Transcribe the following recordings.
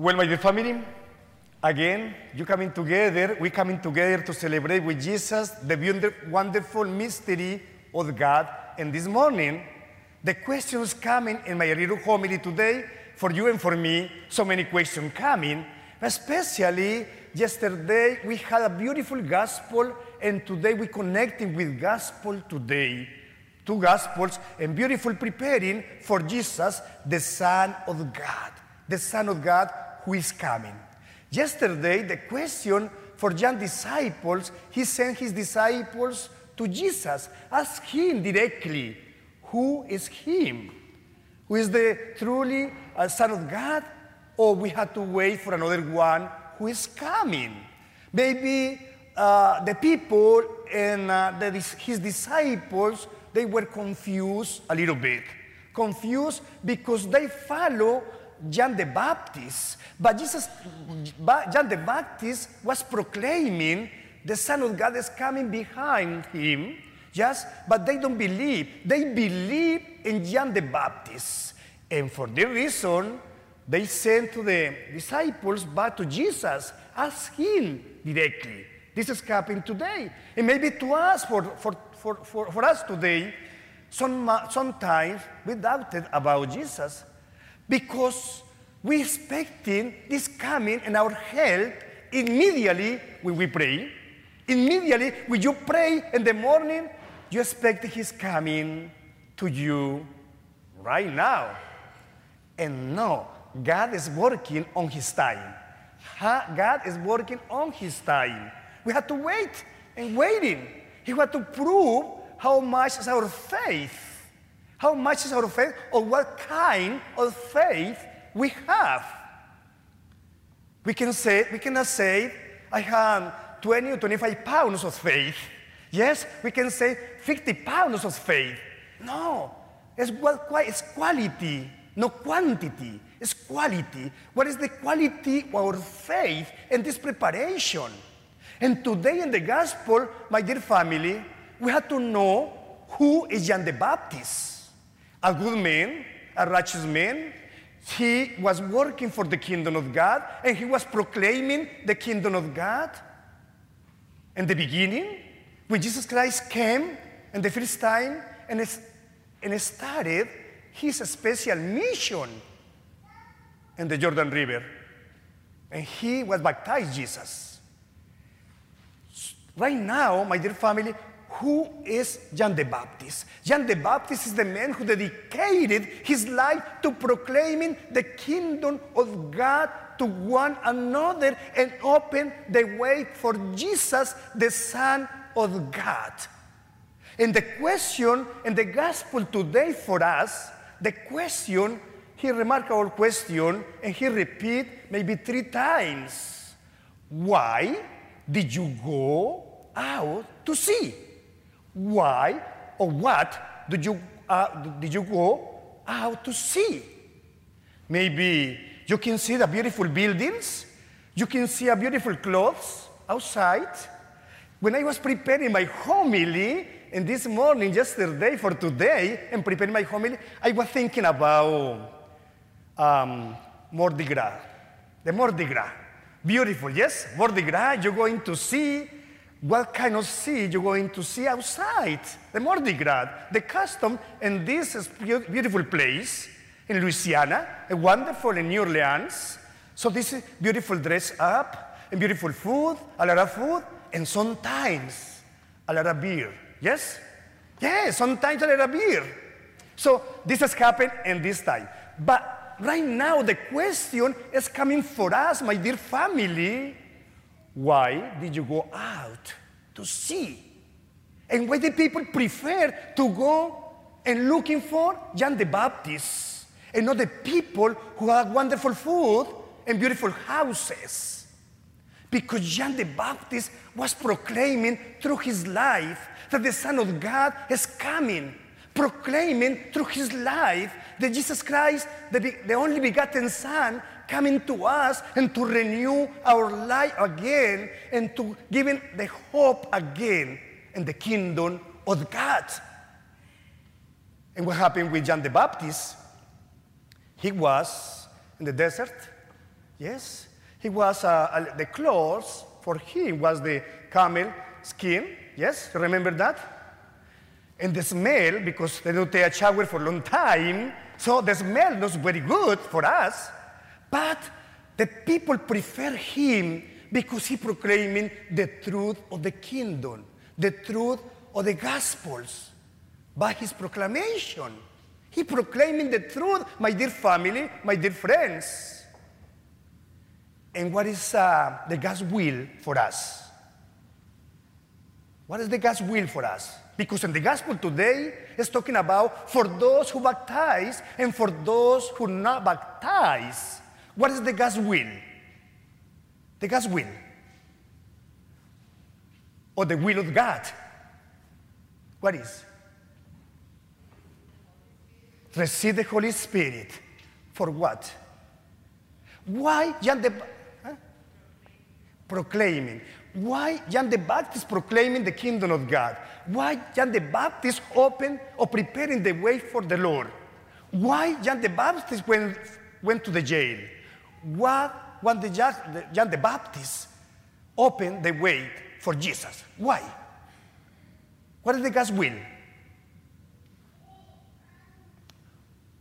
Well, my dear family, again, you coming together, we coming together to celebrate with Jesus the wonderful mystery of God. And this morning, the questions coming in my little homily today, for you and for me, so many questions coming, especially yesterday we had a beautiful gospel, and today we connecting with gospel today. Two gospels and beautiful preparing for Jesus, the Son of God, the Son of God who is coming. Yesterday, the question for young disciples, he sent his disciples to Jesus, ask him directly, who is him? Who is the truly uh, Son of God? Or we had to wait for another one who is coming? Maybe uh, the people and uh, the, his disciples, they were confused a little bit. Confused because they follow John the Baptist. But Jesus, John the Baptist was proclaiming the Son of God is coming behind him. Yes, but they don't believe. They believe in John the Baptist. And for this reason, they sent to the disciples back to Jesus, ask him directly. This is happening today. And maybe to us, for, for, for, for, for us today, some, sometimes we doubted about Jesus because we expecting this coming and our help immediately when we pray. Immediately when you pray in the morning, you expect his coming to you right now. And no, God is working on his time. God is working on his time. We have to wait and waiting. He had to prove how much is our faith. How much is our faith or what kind of faith we have. We can say, we cannot say, I have 20 or 25 pounds of faith. Yes, we can say 50 pounds of faith. No, it's, it's quality, not quantity. It's quality. What is the quality of our faith and this preparation? And today in the gospel, my dear family, we have to know who is John the Baptist. A good man, a righteous man. He was working for the kingdom of God and he was proclaiming the kingdom of God. In the beginning, when Jesus Christ came and the first time and, and started his special mission in the Jordan River. And he was baptized Jesus. Right now, my dear family, who is John the Baptist? John the Baptist is the man who dedicated his life to proclaiming the kingdom of God to one another and open the way for Jesus, the Son of God. And the question in the gospel today for us, the question, he remarkable question, and he repeat maybe three times. Why did you go out to see? Why or what did you, uh, did you go out to see? Maybe you can see the beautiful buildings, you can see a beautiful clothes outside. When I was preparing my homily, and this morning, yesterday for today, and preparing my homily, I was thinking about um, Mardi Gras. The Mardi Gras. Beautiful, yes? Mardi Gras, you're going to see what kind of sea you're going to see outside. The Mardi Gras, the custom in this is beautiful place in Louisiana, a wonderful in New Orleans. So this is beautiful dress up, and beautiful food, a lot of food, and sometimes a lot of beer. Yes? Yes, sometimes a lot of beer. So this has happened in this time. But right now, the question is coming for us, my dear family. Why did you go out to see? And why do people prefer to go and looking for John the Baptist and not the people who have wonderful food and beautiful houses? Because John the Baptist was proclaiming through his life that the Son of God is coming, proclaiming through his life that Jesus Christ, the, the only begotten Son, coming to us and to renew our life again and to giving the hope again in the kingdom of God. And what happened with John the Baptist? He was in the desert Yes? He was, uh, uh, the clothes for him was the camel skin. Yes? Remember that? And the smell, because they don't take a shower for a long time, so the smell was very good for us. But the people prefer him because he proclaiming the truth of the kingdom, the truth of the gospels by his proclamation. He proclaiming the truth, my dear family, my dear friends. And what is uh, the God's will for us? What is the God's will for us? Because in the gospel today, it's talking about for those who baptize and for those who not baptize. What is the God's will? The God's will. Or the will of God. What is? Receive the Holy Spirit. For what? Why John the huh? proclaiming? Why John the Baptist proclaiming the kingdom of God? Why John the Baptist open or preparing the way for the Lord? Why John the Baptist went, went to the jail? Why when the John the Baptist opened the way for Jesus? Why? What is the God's will?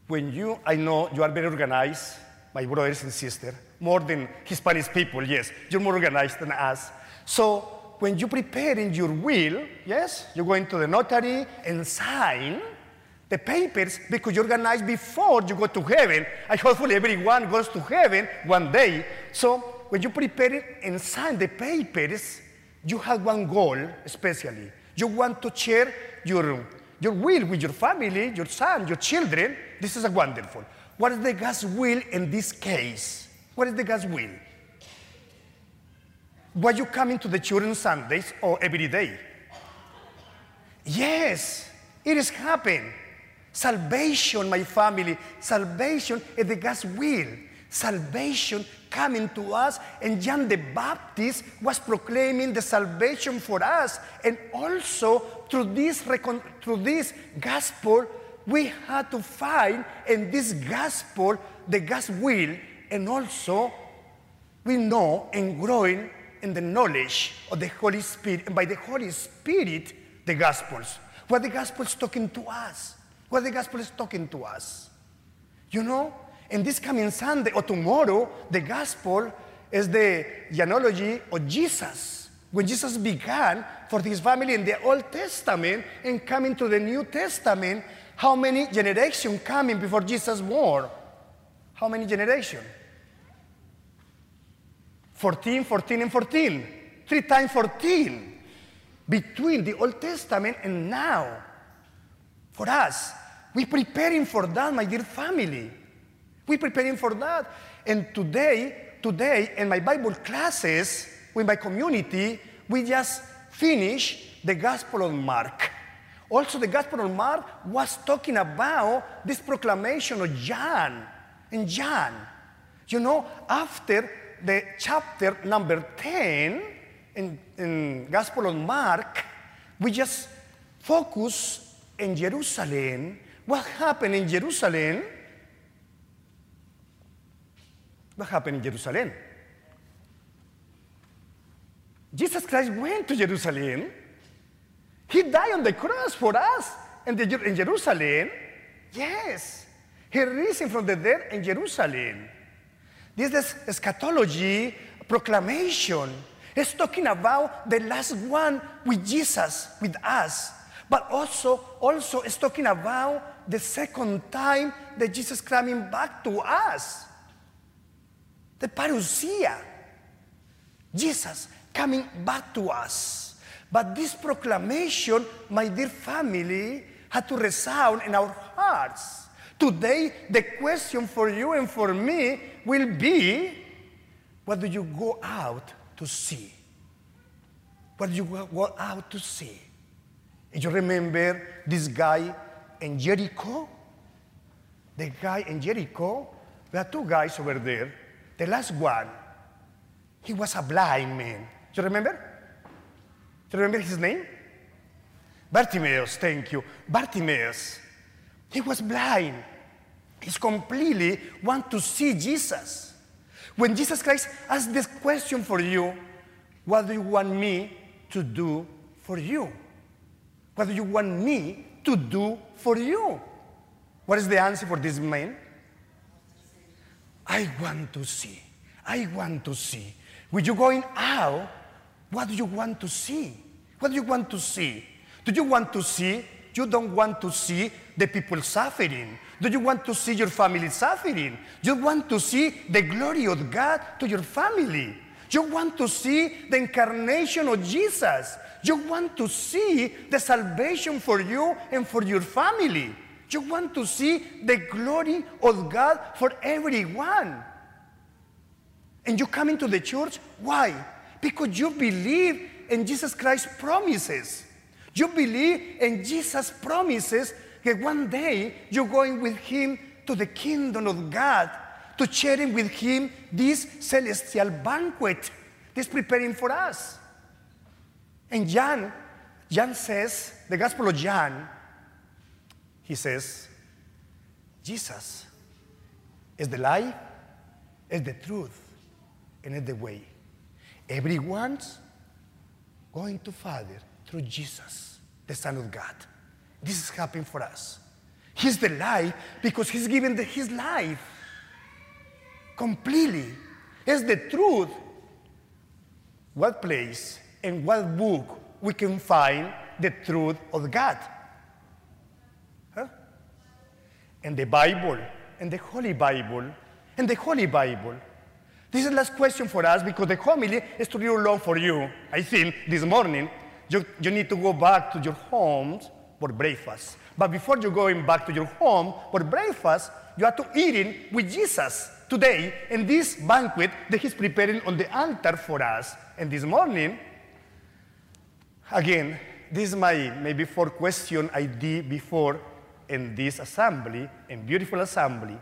When you, I know you are very organized, my brothers and sisters, more than Hispanic people, yes, you're more organized than us. So when you prepare in your will, yes, you go into the notary and sign the papers because you organize before you go to heaven. And hopefully everyone goes to heaven one day. So when you prepare it and sign the papers, you have one goal especially. You want to share your, your will with your family, your son, your children. This is wonderful. What is the God's will in this case? What is the God's will? Why you coming to the children Sundays or every day? Yes, it is happening. Salvation, my family, salvation is the God's will. Salvation coming to us, and John the Baptist was proclaiming the salvation for us. And also through this, through this gospel, we had to find in this gospel the God's will, and also we know and growing in the knowledge of the Holy Spirit, and by the Holy Spirit, the gospels. What the gospel is talking to us what the gospel is talking to us. You know, in this coming Sunday or tomorrow, the gospel is the genealogy of Jesus. When Jesus began for his family in the Old Testament and coming to the New Testament, how many generations coming before Jesus born? How many generations? 14, 14, and 14. Three times 14 between the Old Testament and now for us. We're preparing for that, my dear family. We're preparing for that. And today, today in my Bible classes with my community, we just finished the Gospel of Mark. Also, the Gospel of Mark was talking about this proclamation of John and John. You know, after the chapter number 10 in, in Gospel of Mark, we just focus in Jerusalem, what happened in Jerusalem? What happened in Jerusalem? Jesus Christ went to Jerusalem. He died on the cross for us in, the, in Jerusalem. Yes. He risen from the dead in Jerusalem. This is eschatology proclamation. It's talking about the last one with Jesus, with us. But also, also it's talking about the second time that Jesus coming back to us. The parousia. Jesus coming back to us. But this proclamation, my dear family, had to resound in our hearts. Today, the question for you and for me will be what do you go out to see? What do you go out to see? You remember this guy in Jericho? The guy in Jericho, there are two guys over there. The last one, he was a blind man. You remember? Do you remember his name? Bartimaeus, thank you. Bartimaeus. He was blind. He completely want to see Jesus. When Jesus Christ asked this question for you, what do you want me to do for you? What do you want me to do for you? What is the answer for this man? I want to see. I want to see. When you're going out, what do you want to see? What do you want to see? Do you want to see? You don't want to see the people suffering. Do you want to see your family suffering? You want to see the glory of God to your family. You want to see the incarnation of Jesus. You want to see the salvation for you and for your family. You want to see the glory of God for everyone. And you come into the church, why? Because you believe in Jesus Christ's promises. You believe in Jesus' promises that one day you're going with Him to the kingdom of God to sharing with Him this celestial banquet He's preparing for us. And John, John says, the Gospel of John, he says, Jesus is the life, is the truth, and is the way. Everyone's going to Father through Jesus, the Son of God. This is happening for us. He's the life because He's given the, His life completely. It's the truth. What place and what book we can find the truth of God? Huh? And the Bible, and the Holy Bible, and the Holy Bible. This is the last question for us because the homily is too long for you. I think this morning you, you need to go back to your homes for breakfast. But before you going back to your home for breakfast, you have to eat it with Jesus today in this banquet that he's preparing on the altar for us. And this morning, again, this is my maybe four question I did before in this assembly, in beautiful assembly.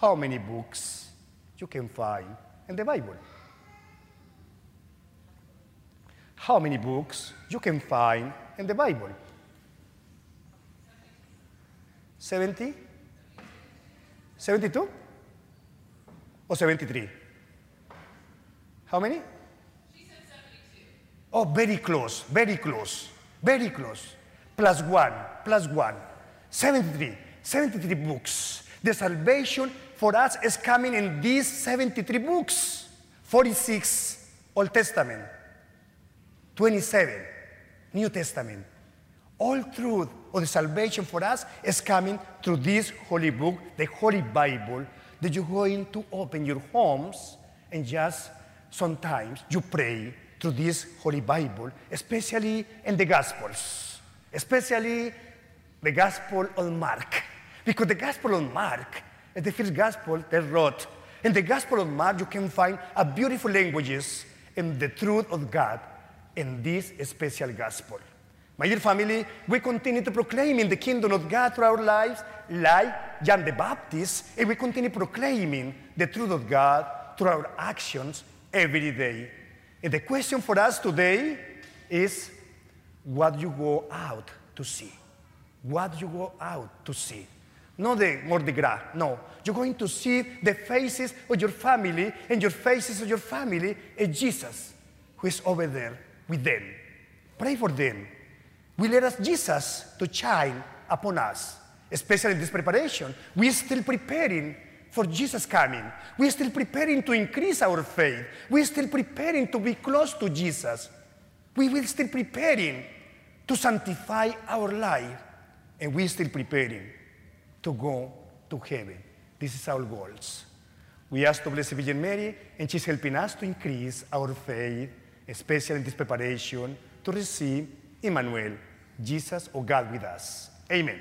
How many books you can find in the Bible? How many books you can find in the Bible? 70? 72? Or 73? How many? She said 72. Oh, very close, very close, very close. Plus one, plus one. 73, 73 books. The salvation for us is coming in these 73 books 46 Old Testament, 27 New Testament. All truth of the salvation for us is coming through this holy book, the Holy Bible, that you're going to open your homes and just sometimes you pray through this Holy Bible, especially in the Gospels, especially the Gospel of Mark. Because the Gospel of Mark is the first Gospel they wrote. In the Gospel of Mark, you can find a beautiful languages and the truth of God in this special Gospel. My dear family, we continue to proclaim in the kingdom of God through our lives, like John the Baptist, and we continue proclaiming the truth of God through our actions every day. And the question for us today is what you go out to see. What you go out to see. Not the Mardi Gras, no. You're going to see the faces of your family and your faces of your family and Jesus, who is over there with them. Pray for them. We let us Jesus to shine upon us, especially in this preparation. We're still preparing for Jesus coming. We're still preparing to increase our faith. We're still preparing to be close to Jesus. We will still preparing to sanctify our life, and we're still preparing to go to heaven. This is our goals. We ask to bless Virgin Mary, and she's helping us to increase our faith, especially in this preparation to receive Emmanuel, Jesus or God with us. Amen.